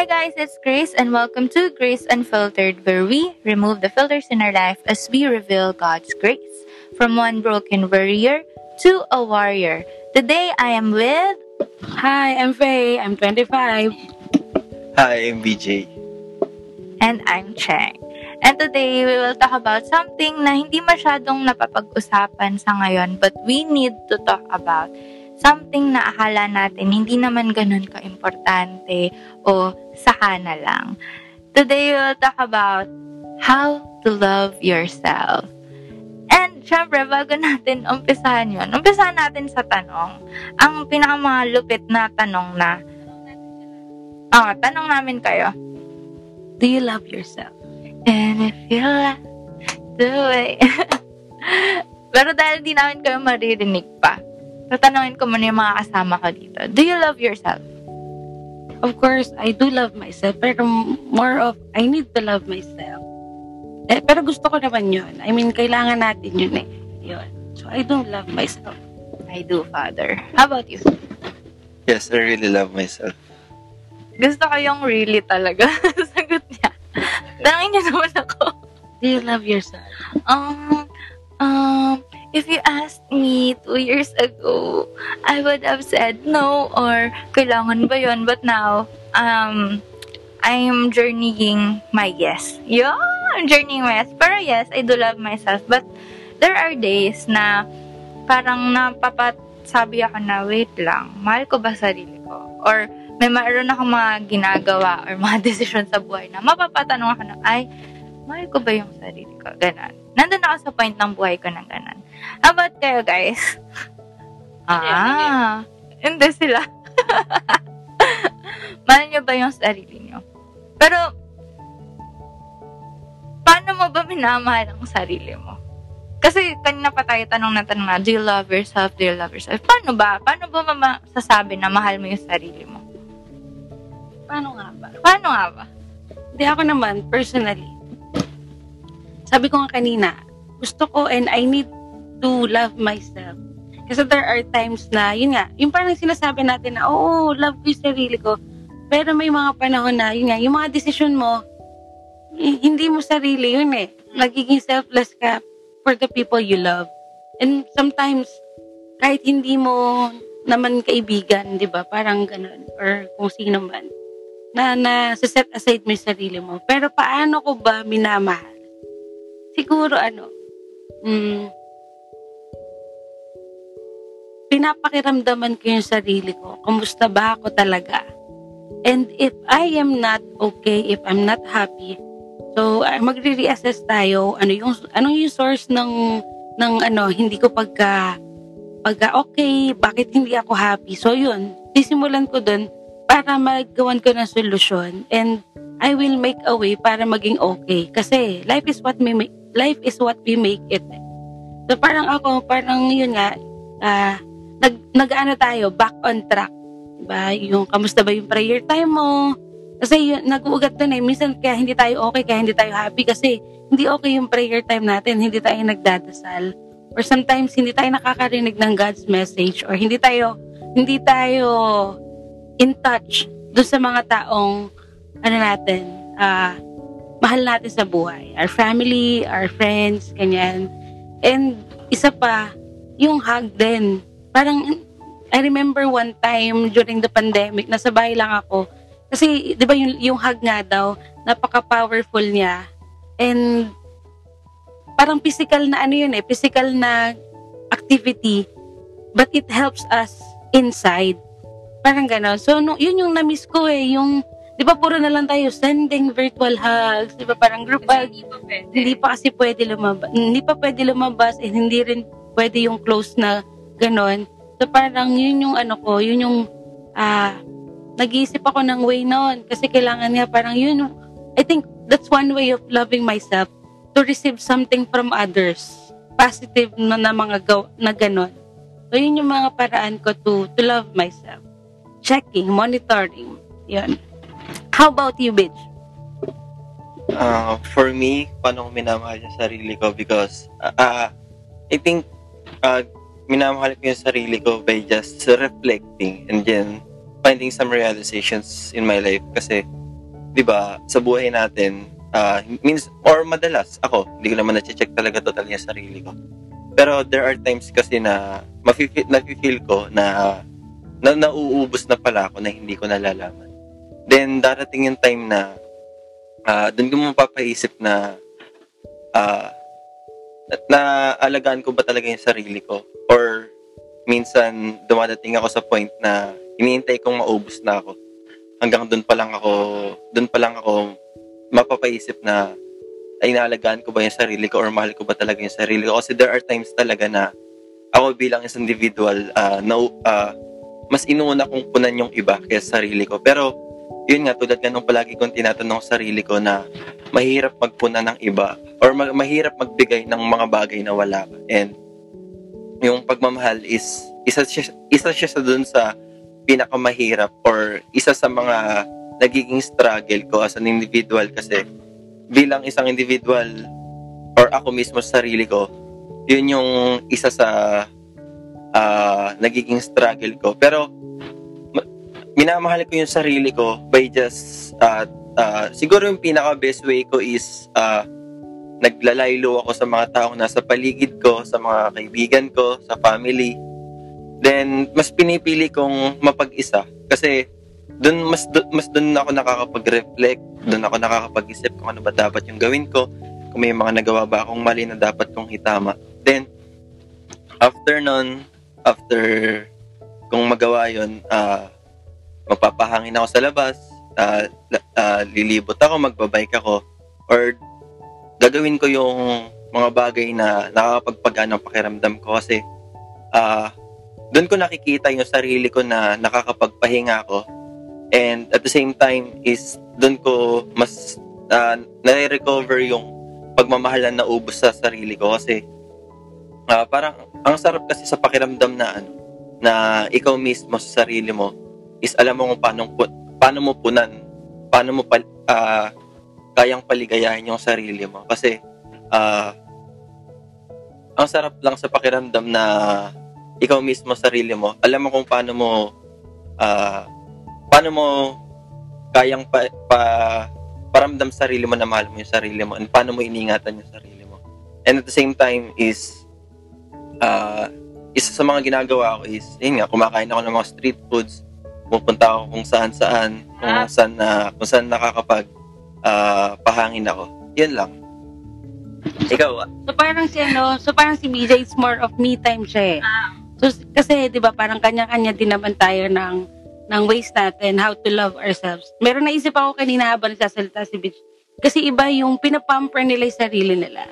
Hi guys, it's Grace and welcome to Grace Unfiltered where we remove the filters in our life as we reveal God's grace. From one broken warrior to a warrior. Today I am with Hi, I'm Faye. I'm 25. Hi, I'm BJ. and I'm Cheng. And today we will talk about something na hindi masyadong napapag-usapan sa ngayon but we need to talk about something na akala natin hindi naman ganun ka-importante o saka na lang. Today we will talk about how to love yourself. And syempre, bago natin umpisahan yun, umpisahan natin sa tanong. Ang pinakamalupit na tanong na, ah, tanong namin kayo, Do you love yourself? And if you like the way... Pero dahil di namin kayo maririnig pa, tatanungin ko muna yung mga kasama ko dito. Do you love yourself? Of course, I do love myself. Pero more of, I need to love myself. Eh, pero gusto ko naman yun. I mean, kailangan natin yun eh. Yun. So, I do love myself. I do, Father. How about you? Yes, I really love myself. Gusto ko yung really talaga. Sagot niya. Tanungin niyo naman ako. Do you love yourself? Um, um, if you asked me two years ago, I would have said no or kailangan ba yun? But now, um, I'm journeying my yes. Yeah, I'm journeying my yes. Pero yes, I do love myself. But there are days na parang napapasabi ako na, wait lang, mahal ko ba sarili ko? Or may mayroon akong mga ginagawa or mga desisyon sa buhay na mapapatanong ako na, ay, mahal ko ba yung sarili ko? Ganon. Nandun ako sa point ng buhay ko ng ganon. How about kayo, guys? Ah, hindi sila. mahal nyo ba yung sarili nyo? Pero, paano mo ba minamahal ang sarili mo? Kasi kanina pa tayo tanong na tanong na, do you love yourself? Do you love yourself? Paano ba? Paano ba masasabi na mahal mo yung sarili mo? Paano nga ba? Paano nga ba? Hindi ako naman, personally. Sabi ko nga kanina, gusto ko and I need to love myself. Kasi there are times na, yun nga, yung parang sinasabi natin na, oo, love ko yung sarili ko. Pero may mga panahon na, yun nga, yung mga desisyon mo, h- hindi mo sarili yun eh. Nagiging selfless ka for the people you love. And sometimes, kahit hindi mo naman kaibigan, di ba? Parang ganun. Or kung sino man. Na, na set aside mo yung sarili mo. Pero paano ko ba minamahal? Siguro ano, mm, pinapakiramdaman ko yung sarili ko. Kumusta ba ako talaga? And if I am not okay, if I'm not happy, so uh, magre-reassess tayo ano yung anong yung source ng ng ano hindi ko pagka pagka okay, bakit hindi ako happy. So yun, sisimulan ko dun para magawan ko ng solusyon and I will make a way para maging okay kasi life is what make life is what we make it. So parang ako, parang yun nga, ah, nag, nag-ano tayo, back on track. Diba? Yung kamusta ba yung prayer time mo? Kasi yun, nag-uugat dun eh. Minsan kaya hindi tayo okay, kaya hindi tayo happy kasi hindi okay yung prayer time natin, hindi tayo nagdadasal. Or sometimes hindi tayo nakakarinig ng God's message or hindi tayo hindi tayo in touch doon sa mga taong ano natin, ah mahal natin sa buhay. Our family, our friends, ganyan. And isa pa, yung hug din. Parang, I remember one time during the pandemic, nasa bahay lang ako. Kasi, di ba yung, yung hug nga daw, napaka-powerful niya. And, parang physical na ano yun eh, physical na activity. But it helps us inside. Parang gano'n. So, no, yun yung na-miss ko eh, yung Di ba puro na lang tayo sending virtual hugs, di ba parang group hug. Hindi pa kasi pwede lumabas. Hindi pa pwede lumabas and hindi rin pwede yung close na ganon. So parang yun yung ano ko, yun yung ah nag-iisip ako ng way noon kasi kailangan nga parang yun I think that's one way of loving myself to receive something from others positive na, na mga gaw, na ganon. So yun yung mga paraan ko to to love myself. Checking, monitoring. Yun. How about you, bitch? Uh, for me, paano ko minamahal yung sarili ko? Because, uh, I think, uh, minamahal ko yung sarili ko by just reflecting and then finding some realizations in my life. Kasi, di ba, sa buhay natin, uh, means, or madalas, ako, hindi ko naman na-check talaga total yung sarili ko. Pero there are times kasi na mafe-feel, ko na, na nauubos na pala ako na hindi ko nalalaman. Then, darating yung time na uh, doon ko mapapaisip na uh, na alagaan ko ba talaga yung sarili ko? Or minsan dumadating ako sa point na iniintay kong maubos na ako. Hanggang doon pa lang ako doon pa lang ako mapapaisip na ay naalagaan ko ba yung sarili ko? Or mahal ko ba talaga yung sarili ko? Kasi there are times talaga na ako bilang isang individual uh, na uh, mas inuuna kong punan yung iba kaysa sarili ko. Pero yun nga tulad nga nung palagi kong tinatanong sa sarili ko na mahirap magpuna ng iba or mag- mahirap magbigay ng mga bagay na wala. And yung pagmamahal is isa siya, isa siya sa dun sa pinakamahirap or isa sa mga nagiging struggle ko as an individual kasi bilang isang individual or ako mismo sa sarili ko, yun yung isa sa uh, nagiging struggle ko. Pero minamahal ko yung sarili ko by just uh, uh, siguro yung pinaka best way ko is uh, naglalaylo ako sa mga taong nasa paligid ko, sa mga kaibigan ko, sa family. Then mas pinipili kong mapag-isa kasi doon mas mas doon ako nakakapag-reflect, doon ako nakakapag-isip kung ano ba dapat yung gawin ko, kung may mga nagawa ba akong mali na dapat kong itama. Then after nun, after kung magawa yon uh, magpapahangin ako sa labas, uh, uh, lilibot ako, magbabike ako, or gagawin ko yung mga bagay na nakakapagpagaan ng pakiramdam ko kasi uh, doon ko nakikita yung sarili ko na nakakapagpahinga ako and at the same time is doon ko mas uh, nare-recover yung pagmamahalan na ubos sa sarili ko kasi uh, parang ang sarap kasi sa pakiramdam na ano na ikaw mismo sa sarili mo is alam mo kung paano, paano mo punan paano mo pal, uh, kayang paligayahin yung sarili mo. Kasi, uh, ang sarap lang sa pakiramdam na ikaw mismo sarili mo, alam mo kung paano mo uh, paano mo kayang pa, pa paramdam sarili mo na mahal mo yung sarili mo and paano mo iningatan yung sarili mo. And at the same time is uh, isa sa mga ginagawa ko is, yun nga, kumakain ako ng mga street foods, pupunta ako kung saan saan, kung ah. saan na, kung saan nakakapag uh, pahangin ako. Yun lang. Ikaw, ah. So parang si ano, so parang si BJ it's more of me time siya eh. Ah. So kasi 'di ba parang kanya-kanya din naman tayo ng ng ways natin how to love ourselves. Meron naisip ako kanina habang nagsasalita si BJ. Kasi iba yung pinapamper nila yung sarili nila.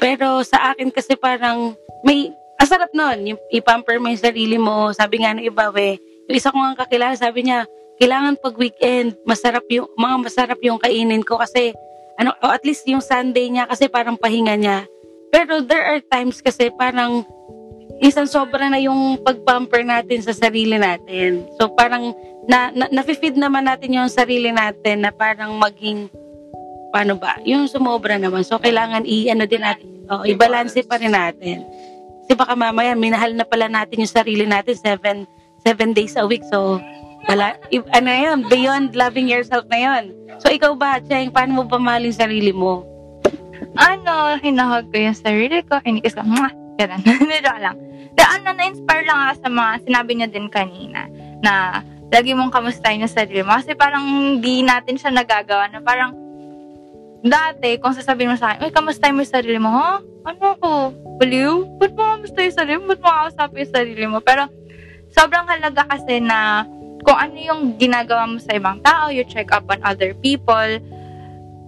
Pero sa akin kasi parang may asarap nun, yung ipamper mo yung sarili mo. Sabi nga ng iba, we, yung isa ko nga kakilala, sabi niya, kailangan pag weekend, masarap yung, mga masarap yung kainin ko kasi, ano, o at least yung Sunday niya kasi parang pahinga niya. Pero there are times kasi parang isang sobra na yung pagpamper natin sa sarili natin. So parang na, na nafe-feed naman natin yung sarili natin na parang maging paano ba? Yung sumobra naman. So kailangan i-ano din natin, oh, i-balance pa rin natin. Kasi baka mamaya minahal na pala natin yung sarili natin seven, seven days a week. So wala, ano yun, beyond loving yourself na yun. So, ikaw ba, Cheng, paano mo ba mahalin sarili mo? Ano, hinahag ko yung sarili ko, kinikis ko, mwah, ganun. Medyo lang. Pero ano, na-inspire lang ako sa mga sinabi niya din kanina, na lagi mong kamustahin yung sarili mo. Kasi parang di natin siya nagagawa na parang dati, kung sasabihin mo sa akin, uy, kamustahin mo yung sarili mo, ha? Ano ko? Baliw? Ba't mo kamusta yung sarili mo? Ba't mo kakasapin yung sarili mo? Pero, sobrang halaga kasi na kung ano yung ginagawa mo sa ibang tao, you check up on other people,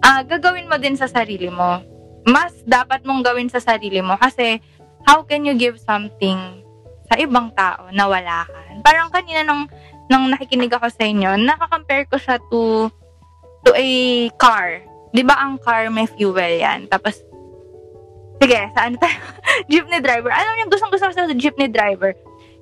uh, gagawin mo din sa sarili mo. Mas dapat mong gawin sa sarili mo kasi how can you give something sa ibang tao na wala ka? Parang kanina nung, nung nakikinig ako sa inyo, nakakompare ko siya to to a car. 'Di ba ang car may fuel 'yan? Tapos Sige, saan tayo? jeepney driver. Alam niyo, gustong-gusto ko sa jeepney driver.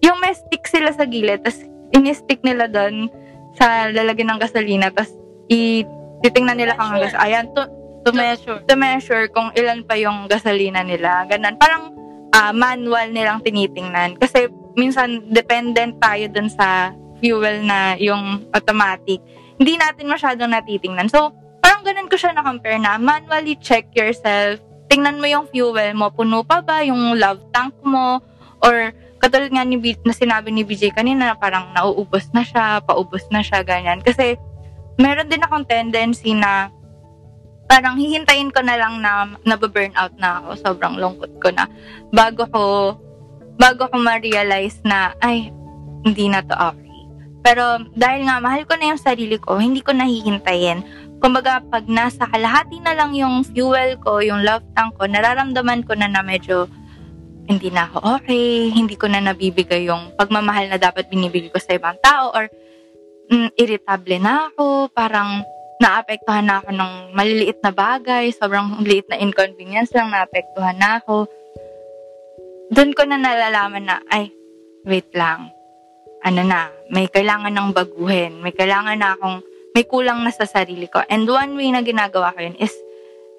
Yung may stick sila sa gilid, tapos ini-stick nila doon sa lalagyan ng gasolina tapos i titingnan nila kung gas ayan to, to measure to measure kung ilan pa yung gasolina nila ganun parang uh, manual nilang tinitingnan kasi minsan dependent tayo doon sa fuel na yung automatic hindi natin masyadong natitingnan. So, parang ganun ko siya na-compare na manually check yourself. Tingnan mo yung fuel mo, puno pa ba yung love tank mo? Or katulad nga ni na sinabi ni BJ kanina na parang nauubos na siya, paubos na siya, ganyan. Kasi meron din akong tendency na parang hihintayin ko na lang na nababurn out na ako. Sobrang lungkot ko na. Bago ko, bago ko ma-realize na, ay, hindi na to okay. Pero dahil nga mahal ko na yung sarili ko, hindi ko nahihintayin. Kumbaga, pag nasa kalahati na lang yung fuel ko, yung love tank ko, nararamdaman ko na na medyo hindi na ako okay, hindi ko na nabibigay yung pagmamahal na dapat binibigay ko sa ibang tao or mm, irritable na ako, parang naapektuhan na ako ng maliliit na bagay, sobrang liit na inconvenience lang, naapektuhan na ako. Doon ko na nalalaman na, ay, wait lang, ano na, may kailangan ng baguhin, may kailangan na akong, may kulang na sa sarili ko. And one way na ginagawa ko yun is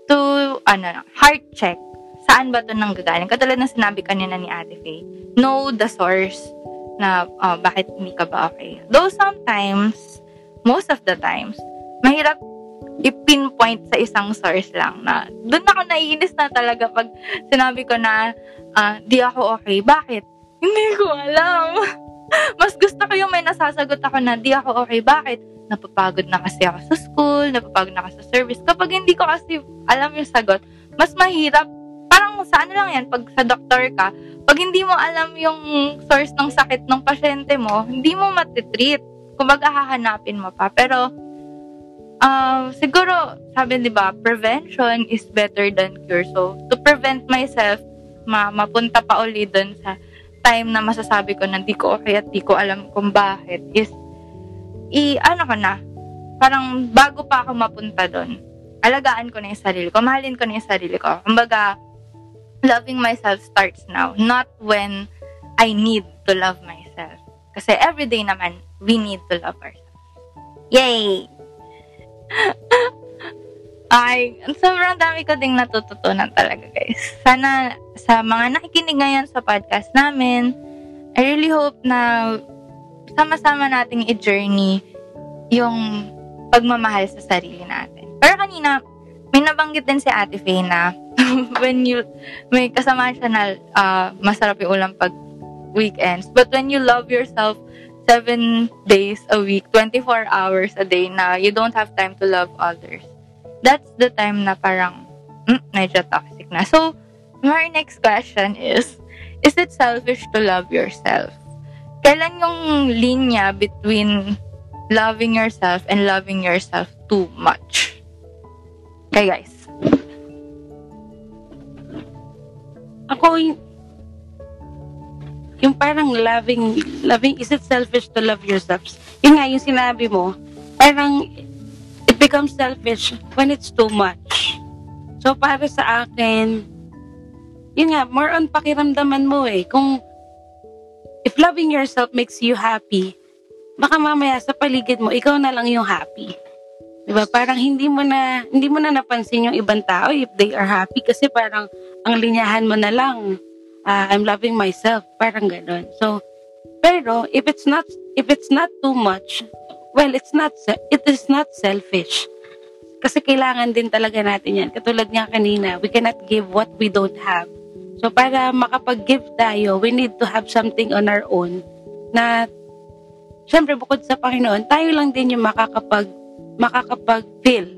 to, ano, heart check saan ba ito nanggagaling? Katulad ng sinabi kanina ni Ate Faye, know the source na uh, bakit hindi ka ba okay. Though sometimes, most of the times, mahirap i-pinpoint sa isang source lang na doon ako naiinis na talaga pag sinabi ko na uh, di ako okay. Bakit? Hindi ko alam. Mas gusto ko yung may nasasagot ako na di ako okay. Bakit? Napapagod na kasi ako sa school, napapagod na ako sa service. Kapag hindi ko kasi alam yung sagot, mas mahirap parang sa ano lang yan, pag sa doktor ka, pag hindi mo alam yung source ng sakit ng pasyente mo, hindi mo matitreat. Kumbaga, hahanapin mo pa. Pero, uh, siguro, sabi di ba, prevention is better than cure. So, to prevent myself, ma mapunta pa uli dun sa time na masasabi ko na di ko okay at di ko alam kung bakit is, i, ano ka na, parang bago pa ako mapunta dun, alagaan ko na yung sarili ko, mahalin ko na yung sarili ko. Kumbaga, loving myself starts now, not when I need to love myself. Kasi everyday naman, we need to love ourselves. Yay! Ay, sobrang dami ko ding natututunan talaga, guys. Sana sa mga nakikinig ngayon sa podcast namin, I really hope na sama-sama nating i-journey yung pagmamahal sa sarili natin. Pero kanina, may nabanggit din si Ate Faye na when you, may kasama siya na uh, masarap yung ulam pag weekends. But when you love yourself seven days a week, 24 hours a day na you don't have time to love others, that's the time na parang mm, medyo toxic na. So, my next question is, is it selfish to love yourself? Kailan yung linya between loving yourself and loving yourself too much? Okay, guys. Ako, yung, yung parang loving, loving, is it selfish to love yourself? Yun nga, yung sinabi mo, parang it becomes selfish when it's too much. So, para sa akin, yun nga, more on pakiramdaman mo eh. Kung, if loving yourself makes you happy, baka mamaya sa paligid mo, ikaw na lang yung happy. Diba? Parang hindi mo na hindi mo na napansin yung ibang tao if they are happy kasi parang ang linyahan mo na lang uh, I'm loving myself, parang ganoon. So pero if it's not if it's not too much, well, it's not it is not selfish. Kasi kailangan din talaga natin yan. Katulad nga kanina, we cannot give what we don't have. So para makapag-give tayo, we need to have something on our own na syempre bukod sa Panginoon, tayo lang din yung makakapag makakapag-fill,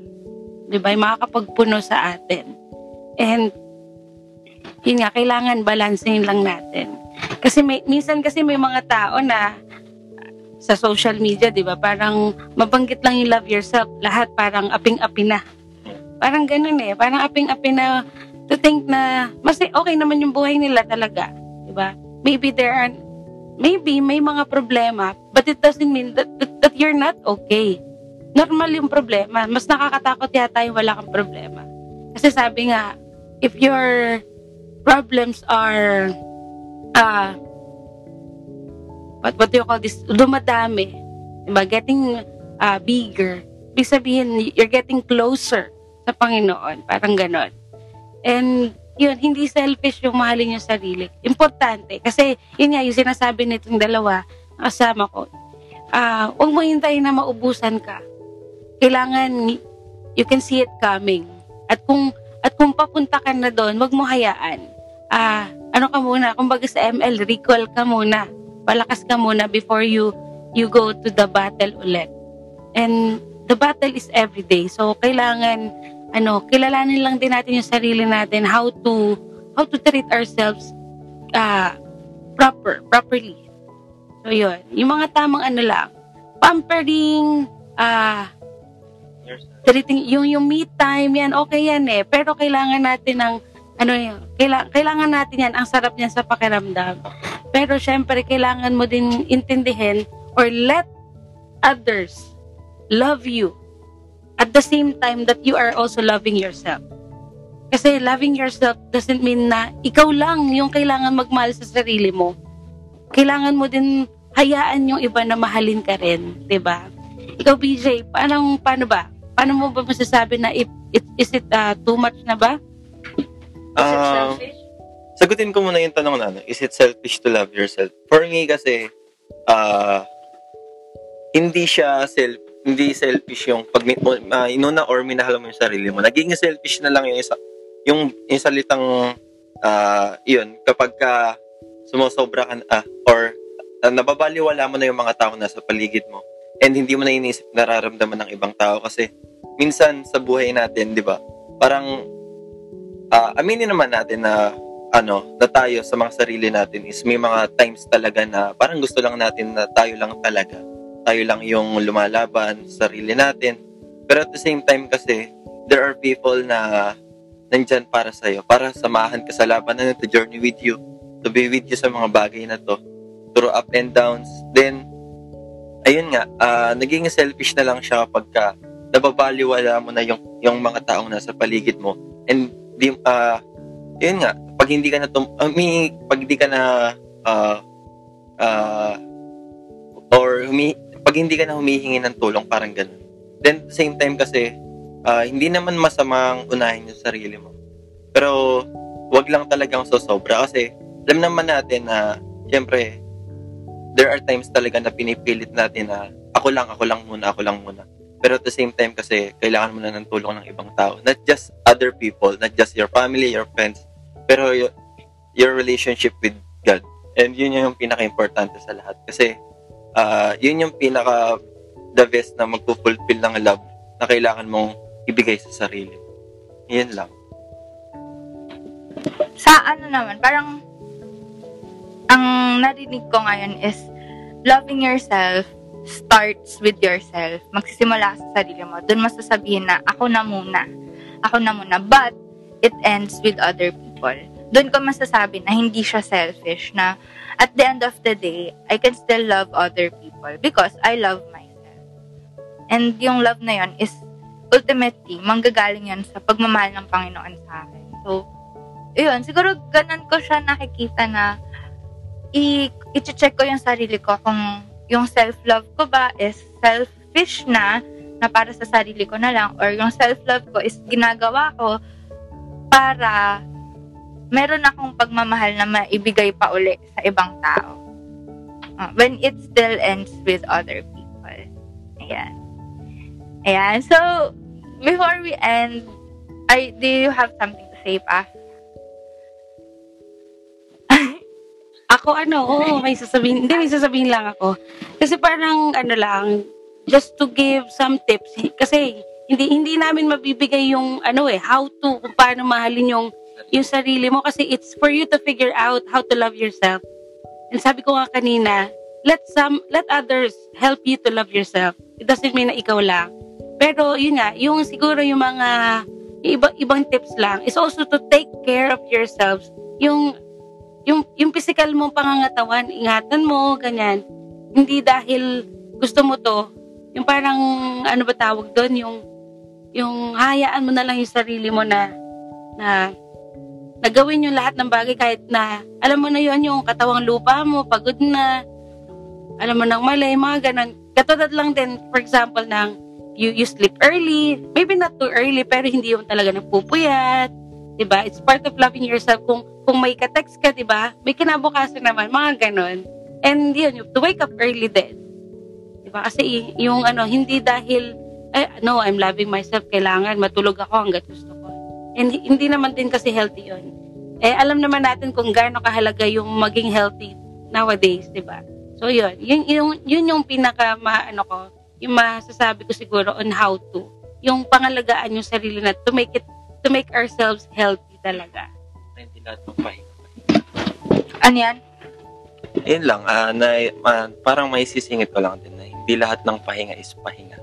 di ba? Makakapagpuno sa atin. And, yun nga, kailangan balansehin lang natin. Kasi may, minsan kasi may mga tao na sa social media, di ba? Parang mabanggit lang yung love yourself. Lahat parang aping-api na. Parang ganun eh. Parang aping-api na to think na mas okay naman yung buhay nila talaga. Di ba? Maybe there are, maybe may mga problema, but it doesn't mean that, that, that you're not okay normal yung problema. Mas nakakatakot yata yung wala kang problema. Kasi sabi nga, if your problems are uh, what, what do you call this? Dumadami. Diba? Getting uh, bigger. Ibig sabihin, you're getting closer sa Panginoon. Parang ganon. And yun, hindi selfish yung mahalin yung sarili. Importante. Kasi yun nga, yung sinasabi nitong dalawa, kasama ko, uh, huwag mo hintayin na maubusan ka kailangan you can see it coming. At kung at kung papunta ka na doon, wag mo hayaan. Ah, ano ka muna, kumbaga sa ML, recall ka muna. Palakas ka muna before you you go to the battle ulit. And the battle is every day. So kailangan ano, kilalanin lang din natin yung sarili natin how to how to treat ourselves ah proper, properly. So yun, yung mga tamang ano lang, pampering, ah treating yung yung me time yan okay yan eh. Pero kailangan natin ng ano yun kailangan, kailangan natin yan. Ang sarap niyan sa pakiramdam. Pero syempre kailangan mo din intindihin or let others love you at the same time that you are also loving yourself. Kasi loving yourself doesn't mean na ikaw lang yung kailangan magmahal sa sarili mo. Kailangan mo din hayaan yung iba na mahalin ka rin 'di ba? Ikaw BJ paano paano ba paano mo ba masasabi na if, it, is it uh, too much na ba? Is it Ah, selfish? sagutin ko muna yung tanong na, ano, is it selfish to love yourself? For me kasi, ah, hindi siya self, hindi selfish yung pag uh, inuna or minahal mo yung sarili mo. Naging selfish na lang yung isa, yung, yung salitang, ah, yun, kapag ka sumosobra ka, na- ah, or uh, nababaliwala mo na yung mga tao na sa paligid mo and hindi mo na inisip nararamdaman ng ibang tao kasi minsan sa buhay natin, di ba, parang ah, aminin naman natin na ano, na tayo sa mga sarili natin is may mga times talaga na parang gusto lang natin na tayo lang talaga. Tayo lang yung lumalaban sa sarili natin. Pero at the same time kasi, there are people na nandyan para sa'yo, para samahan ka sa labanan na to journey with you, to be with you sa mga bagay na to, through up and downs. Then, ayun nga, ah, naging selfish na lang siya kapag ka nababaliwala mo na yung, yung mga taong nasa paligid mo. And, di, ah, yun nga, pag hindi ka na, tum- I mean, pag hindi ka na, ah, ah, or humi, pag hindi ka na humihingi ng tulong, parang ganun. Then, same time kasi, ah, hindi naman masamang unahin yung sarili mo. Pero, wag lang talagang sosobra kasi, alam naman natin na, syempre, there are times talaga na pinipilit natin na ako lang, ako lang muna, ako lang muna. Pero at the same time kasi, kailangan mo na ng tulong ng ibang tao. Not just other people, not just your family, your friends, pero y- your relationship with God. And yun yung pinaka-importante sa lahat. Kasi, ah yun yung pinaka the best na magpo-fulfill ng love na kailangan mong ibigay sa sarili. Yan lang. Sa ano naman, parang ang narinig ko ngayon is loving yourself starts with yourself. Magsisimula sa sarili mo. Doon masasabihin na ako na muna. Ako na muna. But it ends with other people. Doon ko masasabi na hindi siya selfish na at the end of the day, I can still love other people because I love myself. And yung love na yon is ultimately, manggagaling yan sa pagmamahal ng Panginoon sa akin. So, yun, siguro ganun ko siya nakikita na i- i-check ko yung sarili ko kung yung self-love ko ba is selfish na na para sa sarili ko na lang or yung self-love ko is ginagawa ko para meron akong pagmamahal na maibigay pa uli sa ibang tao. Uh, when it still ends with other people. Ayan. Ayan. So, before we end, I, do you have something to say pa? Ako ano, oo, may sasabihin. Hindi, may sasabihin lang ako. Kasi parang ano lang, just to give some tips. Kasi hindi hindi namin mabibigay yung ano eh, how to, kung paano mahalin yung yung sarili mo kasi it's for you to figure out how to love yourself. And sabi ko nga kanina, let some let others help you to love yourself. It doesn't mean na ikaw lang. Pero yun nga, yung siguro yung mga yung iba, ibang tips lang is also to take care of yourselves. Yung yung yung physical mong pangangatawan, ingatan mo, ganyan. Hindi dahil gusto mo to, yung parang ano ba tawag doon, yung yung hayaan mo na lang yung sarili mo na na nagawin yung lahat ng bagay kahit na alam mo na yon yung katawang lupa mo, pagod na, alam mo nang mali, mga ganun. Katulad lang din, for example, ng you, you sleep early, maybe not too early, pero hindi yung talaga nagpupuyat, 'di ba? It's part of loving yourself. Kung kung may ka-text ka, 'di ba? May kinabukasan naman, mga ganun. And yun, you have to wake up early din. 'Di ba? Kasi yung ano, hindi dahil eh, no, I'm loving myself. Kailangan matulog ako hanggat gusto ko. And hi- hindi naman din kasi healthy yun. Eh, alam naman natin kung gaano kahalaga yung maging healthy nowadays, di ba? So, yun. Yun, yun, yun yung pinaka, ma, ano ko, yung masasabi ko siguro on how to. Yung pangalagaan yung sarili na to make it, to make ourselves healthy talaga. Hindi lahat ng pahinga. Ano yan? Ayun lang, ah, na, ah, parang may sisingit ko lang din na hindi lahat ng pahinga is pahinga.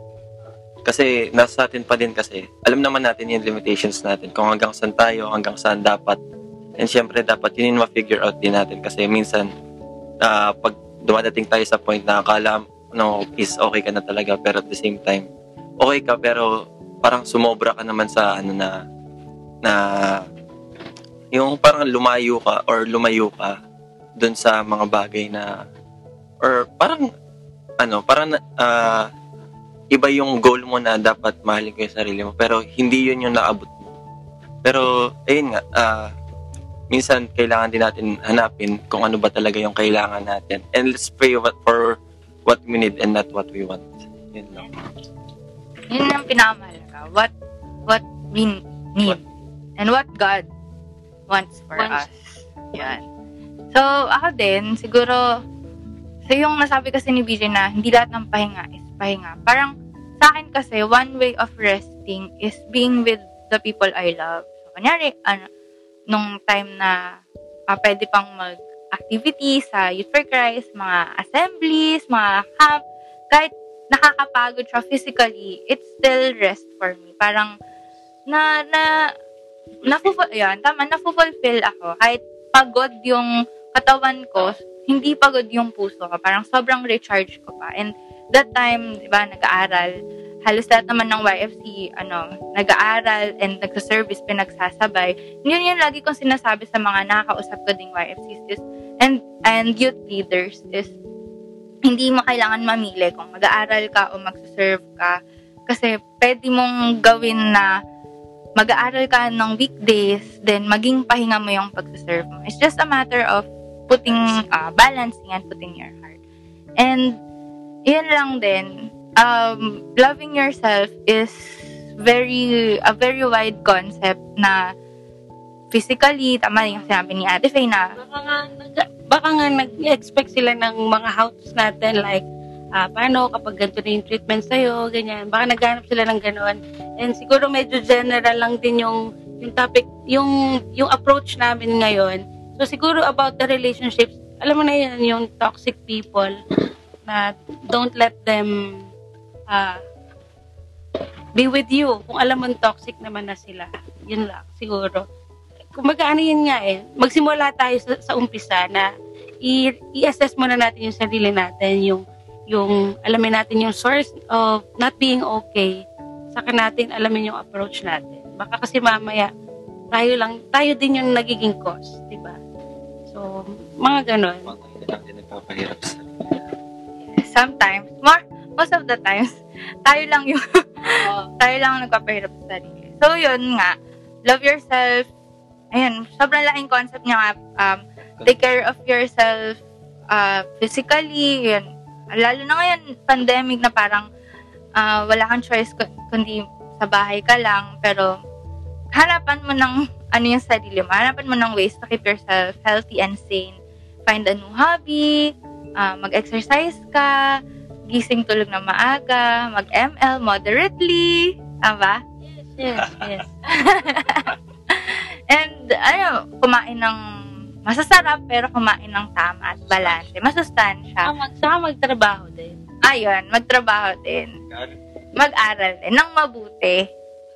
Kasi nasa atin pa din kasi, alam naman natin yung limitations natin, kung hanggang saan tayo, hanggang saan dapat. And syempre dapat yun yung ma-figure out din natin kasi minsan, ah, pag dumadating tayo sa point na akala no, is okay ka na talaga pero at the same time, okay ka pero parang sumobra ka naman sa ano na na yung parang lumayo ka or lumayo ka dun sa mga bagay na or parang ano, parang ah, iba yung goal mo na dapat mahalin ko yung sarili mo pero hindi yun yung naabot mo. Pero ayun nga, ah, minsan kailangan din natin hanapin kung ano ba talaga yung kailangan natin. And let's pray what, for what we need and not what we want. Yun lang. Yun ang pinakamahalaga. What, what we need. And what God wants for Wants. us. Yan. So, ako din, siguro, so yung nasabi kasi ni BJ na hindi lahat ng pahinga is pahinga. Parang, sa akin kasi, one way of resting is being with the people I love. So, kunyari, ano, nung time na ah, pwede pang mag-activity sa Youth for Christ, mga assemblies, mga camp, kahit nakakapagod siya physically, it's still rest for me. Parang, na, na, nafu- yan, tama, nafu-fulfill ako. Kahit pagod yung katawan ko, hindi pagod yung puso ko. Parang sobrang recharge ko pa. And that time, di ba, nag-aaral, halos lahat naman ng YFC, ano, nag-aaral and nagsa-service, pinagsasabay. Yun yung lagi kong sinasabi sa mga nakakausap ko ding YFCs is, and, and youth leaders is, hindi mo kailangan mamili kung mag-aaral ka o magsaserve ka. Kasi pwede mong gawin na mag-aaral ka ng weekdays, then maging pahinga mo yung pagsaserve mo. It's just a matter of putting, uh, balancing and putting your heart. And, yun lang din, um, loving yourself is very, a very wide concept na physically, tama yung sinabi ni Ate Faye na Baka nga, baka nga nag-expect sila ng mga house natin like, ah, paano kapag ganito na yung treatment sa'yo, ganyan. Baka naghanap sila ng gano'n. And siguro medyo general lang din yung, yung topic, yung, yung approach namin ngayon. So siguro about the relationships, alam mo na yun, yung toxic people na don't let them ah, be with you. Kung alam mo toxic naman na sila. Yun lang, siguro kumbaga ano yun nga eh, magsimula tayo sa, sa umpisa na i-assess muna natin yung sarili natin, yung, yung alamin natin yung source of not being okay, saka natin alamin yung approach natin. Baka kasi mamaya, tayo lang, tayo din yung nagiging cause, di ba? So, mga ganon. Mga hindi lang din nagpapahirap sa sometimes, more, most of the times, tayo lang yung, tayo lang ang nagpapahirap sa sarili. So, yun nga, love yourself, ayun, sobrang laking concept niya um, take care of yourself, uh, physically, yun. Lalo na ngayon, pandemic na parang, uh, wala kang choice ku- kundi sa bahay ka lang, pero, hanapan mo ng, ano yung sarili mo, hanapan mo ng ways to keep yourself healthy and sane. Find a new hobby, ah, mag-exercise ka, gising tulog na maaga, mag-ML moderately, tama? Yes, yes. And, ano, kumain ng masasarap, pero kumain ng tama at balance. Masustansya. Saka, mag, saka magtrabaho din. Ayun, magtrabaho din. Mag-aral din. Nang mabuti.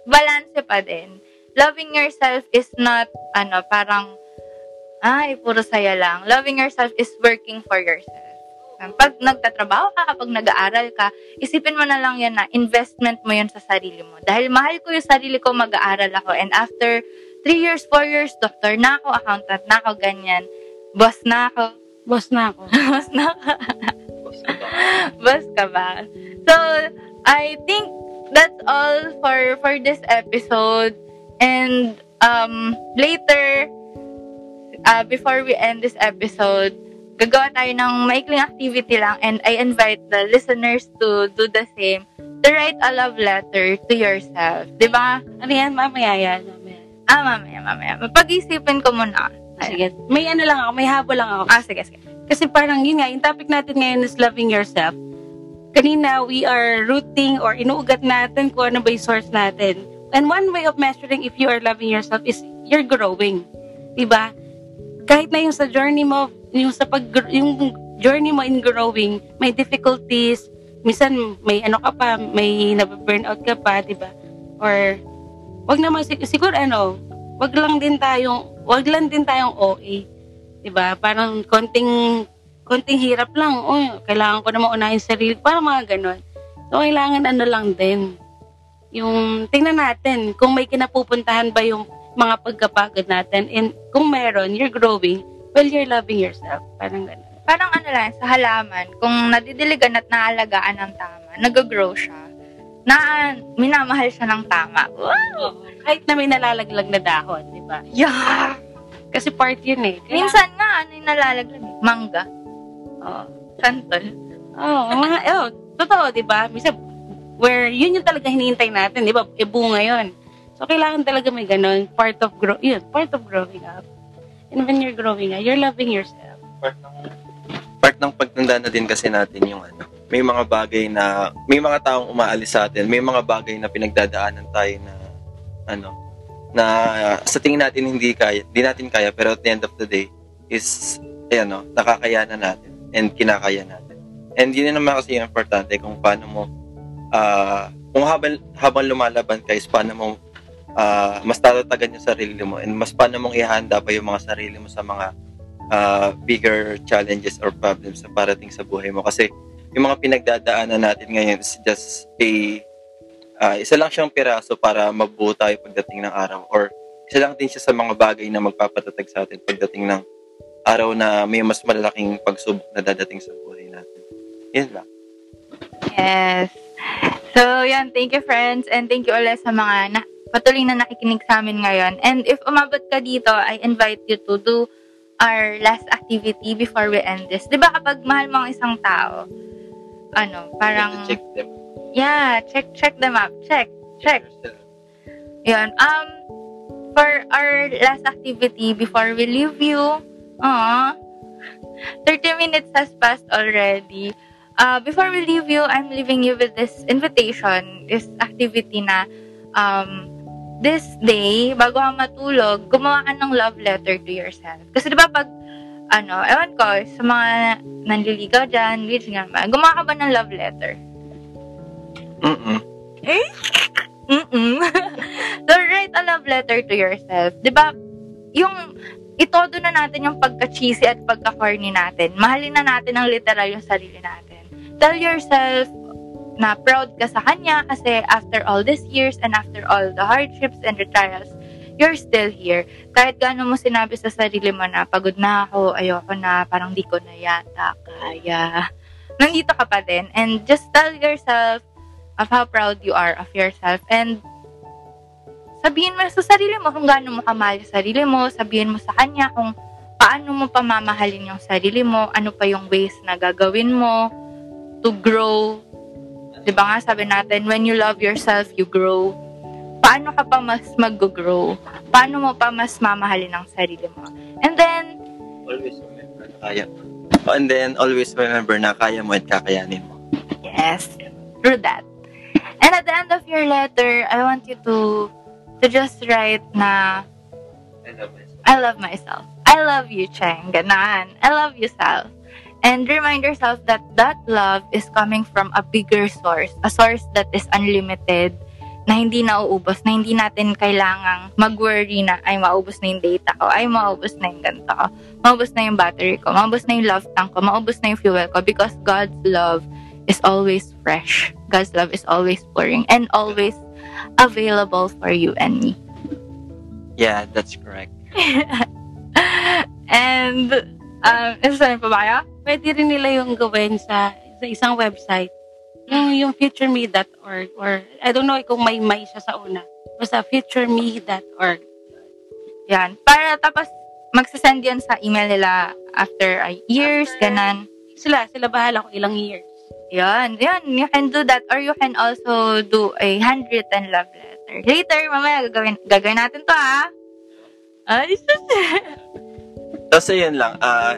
Balance pa din. Loving yourself is not, ano, parang, ay, puro saya lang. Loving yourself is working for yourself. Pag nagtatrabaho ka, kapag nag-aaral ka, isipin mo na lang yan na investment mo yun sa sarili mo. Dahil mahal ko yung sarili ko, mag-aaral ako. And after 3 years, 4 years, doctor na ako, accountant na ako, ganyan. Boss na ako. Boss na ako. Boss na ako. Boss ka ba? So, I think that's all for for this episode. And um later uh, before we end this episode, gagawa tayo ng maikling activity lang and I invite the listeners to do the same. to write a love letter to yourself. Di ba? Ano yan? Mamaya yan. Ah, mamaya, mamaya. Pag-isipin ko muna. Sige. May ano lang ako, may habol lang ako. Ah, sige, sige. Kasi parang yun nga, yung topic natin ngayon is loving yourself. Kanina, we are rooting or inuugat natin kung ano ba yung source natin. And one way of measuring if you are loving yourself is you're growing. Diba? Kahit na yung sa journey mo, yung sa pag yung journey mo in growing, may difficulties, minsan may ano ka pa, may nabe-burn out ka pa, 'di ba? Or wag naman sig- siguro ano, wag lang din tayong wag lang din tayong OA. 'Di ba? Parang konting konting hirap lang. Oh, kailangan ko na maunahin sarili. Parang mga ganon. So, kailangan ano lang din. Yung, tingnan natin kung may kinapupuntahan ba yung mga pagkapagod natin. And kung meron, you're growing, well, you're loving yourself. Parang ganon. Parang ano lang, sa halaman, kung nadidiligan at naalagaan ng tama, nag-grow siya, na minamahal siya ng tama. Wow! Kahit na may nalalaglag na dahon, di ba? Yeah! Kasi part yun eh. Kailangan- Minsan nga, ano yung nalalaglag? Mangga. Oo. Santol. Oo, mga, oh, totoo, di ba? Minsan, where yun yung talaga hinihintay natin, di ba? E bunga yun. So, kailangan talaga may ganun, part of grow, yun, part of growing up. And when you're growing up, you're loving yourself. part ng part ng pagtanda na din kasi natin yung ano, may mga bagay na may mga taong umaalis sa atin, may mga bagay na pinagdadaanan tayo na ano na sa tingin natin hindi kaya, hindi natin kaya pero at the end of the day is ayan no, nakakayanan natin and kinakaya natin. And yun naman kasi yung importante kung paano mo ah kung habang habang lumalaban ka is paano mo ah, mas tatatagan yung sarili mo and mas paano mong ihanda pa yung mga sarili mo sa mga uh, bigger challenges or problems na parating sa buhay mo. Kasi yung mga pinagdadaanan natin ngayon is just a, uh, isa lang siyang piraso para mabuo tayo pagdating ng araw. Or isa lang din siya sa mga bagay na magpapatatag sa atin pagdating ng araw na may mas malalaking pagsubok na dadating sa buhay natin. Yun lang. Yes. So, yan. Thank you, friends. And thank you ulit sa mga na, patuloy na nakikinig sa amin ngayon. And if umabot ka dito, I invite you to do our last activity before we end this. Di ba kapag mahal mo ang isang tao, ano, parang, Check them. yeah, check, check them up. Check, check. Yun. Um, for our last activity before we leave you, aw, 30 minutes has passed already. Uh, before we leave you, I'm leaving you with this invitation, this activity na um, this day, bago ka matulog, gumawa ka ng love letter to yourself. Kasi di ba pag, ano, ewan ko, sa mga nanliligaw dyan, which nga ba, gumawa ka ba ng love letter? Mm-mm. Mm-mm. so, write a love letter to yourself. 'Di ba? Yung itodo na natin yung pagka-cheesy at pagka-corny natin. Mahalin na natin ang literal yung sarili natin. Tell yourself na proud ka sa kanya kasi after all these years and after all the hardships and the trials, you're still here. Kahit gaano mo sinabi sa sarili mo na pagod na ako, ayoko na, parang di ko na yata kaya. Nandito ka pa din. And just tell yourself of how proud you are of yourself and sabihin mo sa sarili mo kung gaano mo kamahal sa sarili mo, sabihin mo sa kanya kung paano mo pamamahalin yung sarili mo, ano pa yung ways na gagawin mo to grow. 'Di ba nga sabi natin, when you love yourself, you grow. Paano ka pa mas mag-grow? Paano mo pa mas mamahalin ang sarili mo? And then, Always remember na kaya mo. Oh, And then, always remember na kaya mo at kakayanin mo. Yes, through that. And at the end of your letter, I want you to to just write na I love myself. I love myself. I love you, Cheng. Ganon. I love you, self. And remind yourself that that love is coming from a bigger source, a source that is unlimited, na hindi nauubos, na hindi natin kailangang mag-worry na, ay, maubos na yung data ko, ay, maubos na yung ganito ko, maubos na yung battery ko, maubos na yung love tank ko, maubos na yung fuel ko, because God's love is always fresh. God's love is always pouring and always available for you and me. Yeah, that's correct. and, um, isa pa ba? Pwede rin nila yung gawin sa, sa isang website. Yung, yung futureme.org or I don't know kung may may siya sa una. Basta futureme.org. Yan. Para tapos, magsasend yun sa email nila after uh, years, After- ganan. Sila, sila bahala kung ilang years. Yan, yan, you can do that or you can also do a handwritten love letter. Later, mamaya gagawin, gagawin natin to ha. Ay, sus. Tapos ayun lang, ah,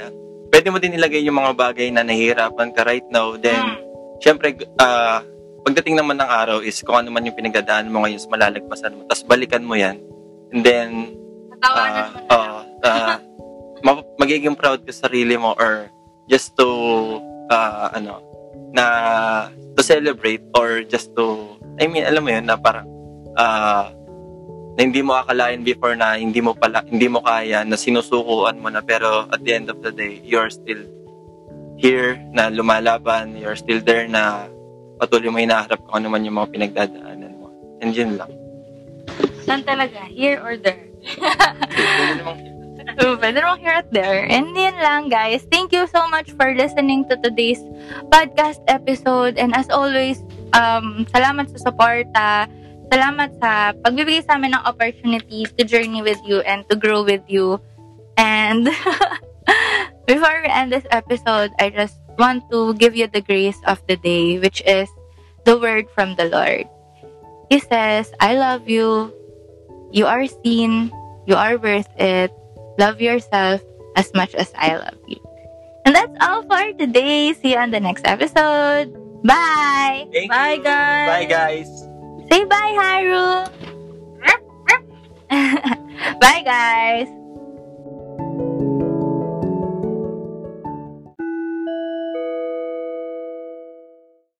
pwede mo din ilagay yung mga bagay na nahihirapan ka right now. Then, Mm. Syempre, ah, pagdating naman ng araw is kung ano man yung pinagdadaan mo ngayon, malalagpasan mo. Tapos balikan mo yan. And then, Tawanan mo na. ah, ma- magiging proud ka sa sarili mo or just to, ah, ano, na to celebrate or just to, I mean, alam mo yun, na parang, ah, na hindi mo akalain before na hindi mo pala hindi mo kaya na sinusukuan mo na pero at the end of the day you're still here na lumalaban you're still there na patuloy mo hinaharap kung ano man yung mga pinagdadaanan mo and yun lang Saan talaga? Here or there? Pwede namang- So, pwede namang here at there. And yun lang, guys. Thank you so much for listening to today's podcast episode. And as always, um, salamat sa suporta. Salamat sa pagbibigay sa amin ng opportunity to journey with you and to grow with you. And before we end this episode, I just want to give you the grace of the day, which is the word from the Lord. He says, I love you. You are seen. You are worth it. Love yourself as much as I love you. And that's all for today. See you on the next episode. Bye. Thank Bye, you. guys. bye guys Say bye, Haru. bye, guys.